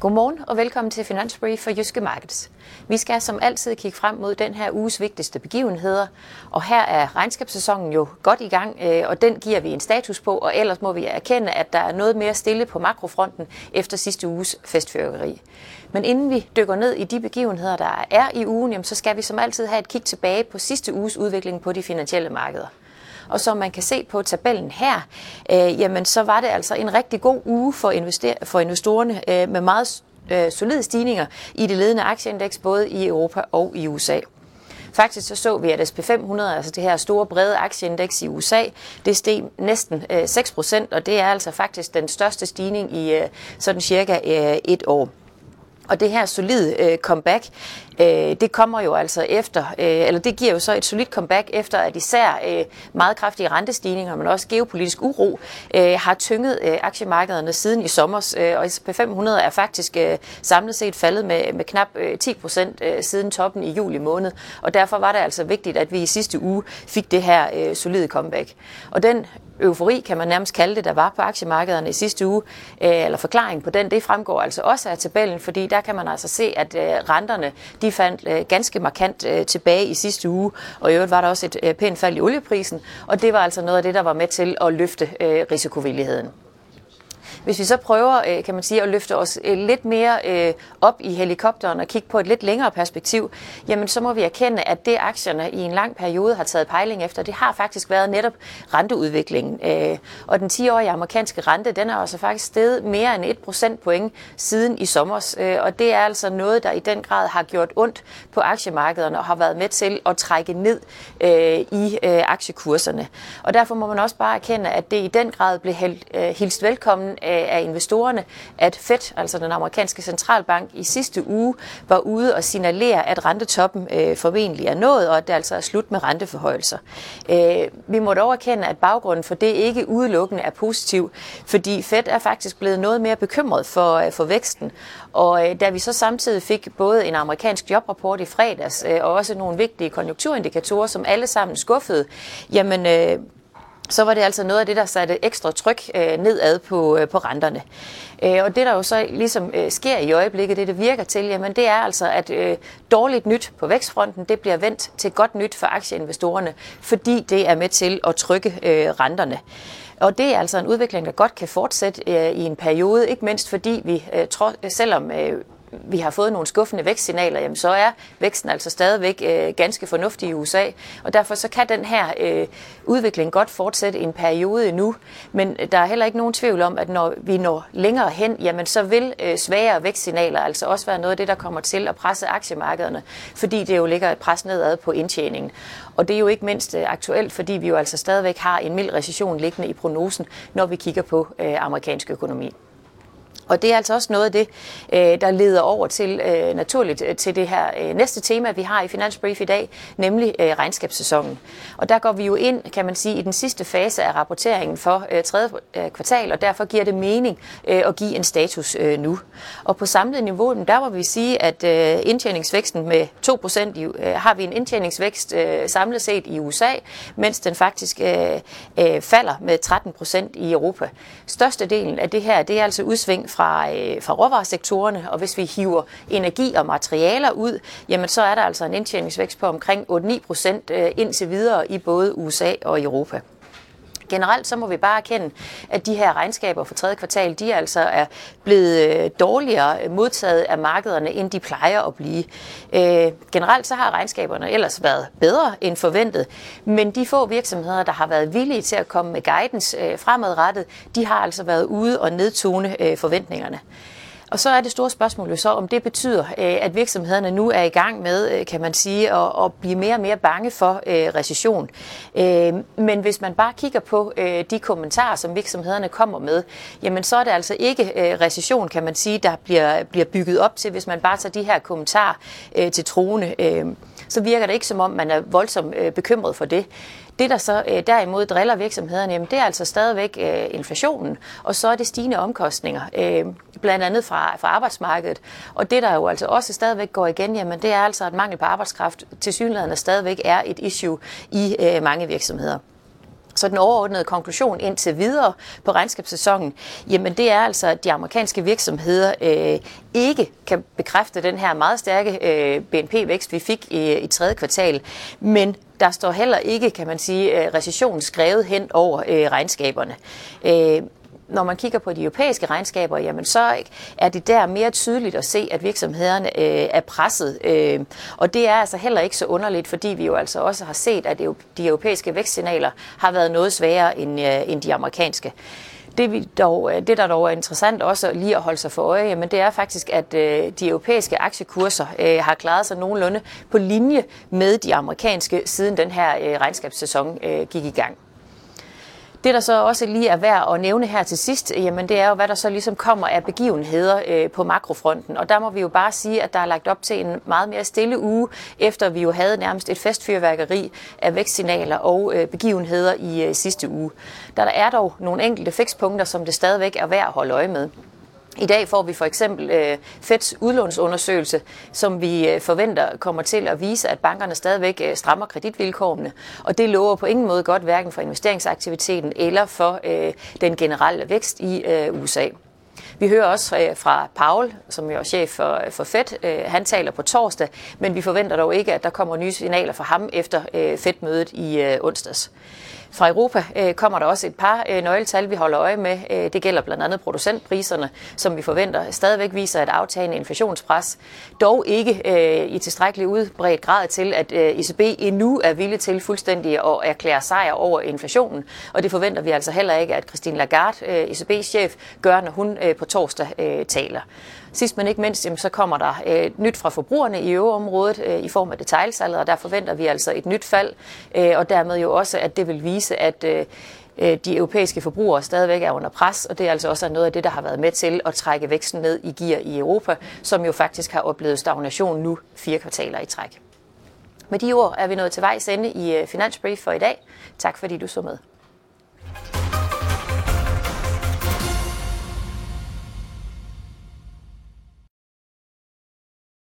Godmorgen og velkommen til Finansbrief for Jyske Markets. Vi skal som altid kigge frem mod den her uges vigtigste begivenheder, og her er regnskabssæsonen jo godt i gang, øh, og den giver vi en status på, og ellers må vi erkende, at der er noget mere stille på makrofronten efter sidste uges festfyrkeri. Men inden vi dykker ned i de begivenheder, der er i ugen, så skal vi som altid have et kig tilbage på sidste uges udvikling på de finansielle markeder. Og som man kan se på tabellen her, øh, jamen så var det altså en rigtig god uge for, invester- for investorerne øh, med meget øh, solide stigninger i det ledende aktieindeks både i Europa og i USA. Faktisk så så vi, at SP500, altså det her store brede aktieindeks i USA, det steg næsten øh, 6%, og det er altså faktisk den største stigning i øh, sådan cirka øh, et år. Og det her solide øh, comeback, øh, det kommer jo altså efter, øh, eller det giver jo så et solidt comeback efter, at især øh, meget kraftige rentestigninger, men også geopolitisk uro, øh, har tynget øh, aktiemarkederne siden i sommer. Øh, og S&P 500 er faktisk øh, samlet set faldet med, med knap øh, 10 procent øh, siden toppen i juli måned. Og derfor var det altså vigtigt, at vi i sidste uge fik det her øh, solide comeback. Og den eufori, kan man nærmest kalde det, der var på aktiemarkederne i sidste uge, øh, eller forklaring på den, det fremgår altså også af tabellen, fordi der kan man altså se, at øh, renterne de fandt øh, ganske markant øh, tilbage i sidste uge, og i øvrigt var der også et øh, pænt fald i olieprisen, og det var altså noget af det, der var med til at løfte øh, risikovilligheden. Hvis vi så prøver, øh, kan man sige, at løfte os øh, lidt mere øh, op i helikopteren og kigge på et lidt længere perspektiv, jamen så må vi erkende, at det aktierne i en lang periode har taget pejling efter, det har faktisk været netop renteudviklingen. Og den 10-årige amerikanske rente, den er altså faktisk steget mere end 1 procentpoint siden i sommer. Og det er altså noget, der i den grad har gjort ondt på aktiemarkederne og har været med til at trække ned i aktiekurserne. Og derfor må man også bare erkende, at det i den grad blev hilst velkommen af investorerne, at Fed, altså den amerikanske centralbank, i sidste uge var ude og signalere, at rentetoppen øh, formentlig er nået, og at det altså er slut med renteforhøjelser. Øh, vi må dog erkende, at baggrunden for det ikke udelukkende er positiv, fordi Fed er faktisk blevet noget mere bekymret for, øh, for væksten. Og øh, da vi så samtidig fik både en amerikansk jobrapport i fredags, øh, og også nogle vigtige konjunkturindikatorer, som alle sammen skuffede, jamen øh, så var det altså noget af det, der satte ekstra tryk øh, nedad på, øh, på renterne. Øh, og det, der jo så ligesom øh, sker i øjeblikket, det det virker til, jamen det er altså, at øh, dårligt nyt på vækstfronten, det bliver vendt til godt nyt for aktieinvestorerne, fordi det er med til at trykke øh, renterne. Og det er altså en udvikling, der godt kan fortsætte øh, i en periode, ikke mindst fordi vi, øh, tro, selvom øh, vi har fået nogle skuffende vækstsignaler, jamen så er væksten altså stadigvæk øh, ganske fornuftig i USA. Og derfor så kan den her øh, udvikling godt fortsætte en periode endnu. Men øh, der er heller ikke nogen tvivl om, at når vi når længere hen, jamen så vil øh, svagere vækstsignaler altså også være noget af det, der kommer til at presse aktiemarkederne, fordi det jo ligger et pres nedad på indtjeningen. Og det er jo ikke mindst øh, aktuelt, fordi vi jo altså stadigvæk har en mild recession liggende i prognosen, når vi kigger på øh, amerikansk økonomi. Og det er altså også noget af det, øh, der leder over til øh, naturligt øh, til det her næste tema, vi har i Finansbrief i dag, nemlig regnskabssæsonen. Og der går vi jo ind, kan man sige, i den sidste fase af rapporteringen for tredje kvartal, og derfor giver det mening at give en status nu. Og på samlet niveau, der må vi sige, at indtjeningsvæksten med 2% har vi en indtjeningsvækst samlet set i USA, mens den faktisk falder med 13% i Europa. Størstedelen af det her, det er altså udsving fra, øh, fra råvaresektorerne, og hvis vi hiver energi og materialer ud, jamen så er der altså en indtjeningsvækst på omkring 8-9 procent øh, indtil videre i både USA og Europa. Generelt så må vi bare erkende, at de her regnskaber for tredje kvartal, de altså er blevet øh, dårligere modtaget af markederne, end de plejer at blive. Øh, generelt så har regnskaberne ellers været bedre end forventet, men de få virksomheder, der har været villige til at komme med guidance øh, fremadrettet, de har altså været ude og nedtone øh, forventningerne. Og så er det store spørgsmål jo så, om det betyder, øh, at virksomhederne nu er i gang med, øh, kan man sige, at, at blive mere og mere bange for øh, recession. Men hvis man bare kigger på de kommentarer, som virksomhederne kommer med, jamen så er det altså ikke recession, kan man sige, der bliver, bliver bygget op til, hvis man bare tager de her kommentarer til troende. Så virker det ikke som om, man er voldsomt øh, bekymret for det. Det, der så øh, derimod driller virksomhederne, jamen, det er altså stadigvæk øh, inflationen, og så er det stigende omkostninger, øh, blandt andet fra, fra arbejdsmarkedet. Og det, der jo altså også stadigvæk går igen, jamen, det er altså, at mangel på arbejdskraft til synligheden stadigvæk er et issue i øh, mange virksomheder. Så den overordnede konklusion indtil videre på regnskabssæsonen, jamen det er altså, at de amerikanske virksomheder øh, ikke kan bekræfte den her meget stærke øh, BNP-vækst, vi fik i, i tredje kvartal. Men der står heller ikke, kan man sige, øh, recession skrevet hen over øh, regnskaberne. Øh, når man kigger på de europæiske regnskaber, jamen så er det der mere tydeligt at se, at virksomhederne øh, er presset. Øh, og det er altså heller ikke så underligt, fordi vi jo altså også har set, at de europæiske vækstsignaler har været noget sværere end, øh, end de amerikanske. Det, vi dog, øh, det, der dog er interessant også lige at holde sig for øje, jamen det er faktisk, at øh, de europæiske aktiekurser øh, har klaret sig nogenlunde på linje med de amerikanske, siden den her øh, regnskabssæson øh, gik i gang. Det, der så også lige er værd at nævne her til sidst, jamen det er jo, hvad der så ligesom kommer af begivenheder øh, på makrofronten. Og der må vi jo bare sige, at der er lagt op til en meget mere stille uge, efter vi jo havde nærmest et festfyrværkeri af vækstsignaler og øh, begivenheder i øh, sidste uge. Der er dog nogle enkelte fikspunkter, som det stadigvæk er værd at holde øje med. I dag får vi for eksempel øh, Feds udlånsundersøgelse, som vi øh, forventer kommer til at vise, at bankerne stadigvæk øh, strammer kreditvilkårene. Og det lover på ingen måde godt, hverken for investeringsaktiviteten eller for øh, den generelle vækst i øh, USA. Vi hører også øh, fra Paul, som jo er chef for, for Fed. Øh, han taler på torsdag, men vi forventer dog ikke, at der kommer nye signaler fra ham efter øh, Fed-mødet i onsdags. Fra Europa øh, kommer der også et par øh, nøgletal, vi holder øje med. Øh, det gælder blandt andet producentpriserne, som vi forventer stadigvæk viser et aftagende inflationspres. Dog ikke øh, i tilstrækkelig udbredt grad til, at øh, ECB endnu er villig til fuldstændig at erklære sejr over inflationen. Og det forventer vi altså heller ikke, at Christine Lagarde, øh, ECB's chef, gør, når hun øh, på torsdag øh, taler. Sidst men ikke mindst, så kommer der øh, nyt fra forbrugerne i øveområdet øh, i form af detaljsalget, og der forventer vi altså et nyt fald, øh, og dermed jo også, at det vil vise, at øh, øh, de europæiske forbrugere stadigvæk er under pres, og det er altså også noget af det, der har været med til at trække væksten ned i gear i Europa, som jo faktisk har oplevet stagnation nu fire kvartaler i træk. Med de ord er vi nået til vejs ende i øh, Finansbrief for i dag. Tak fordi du så med.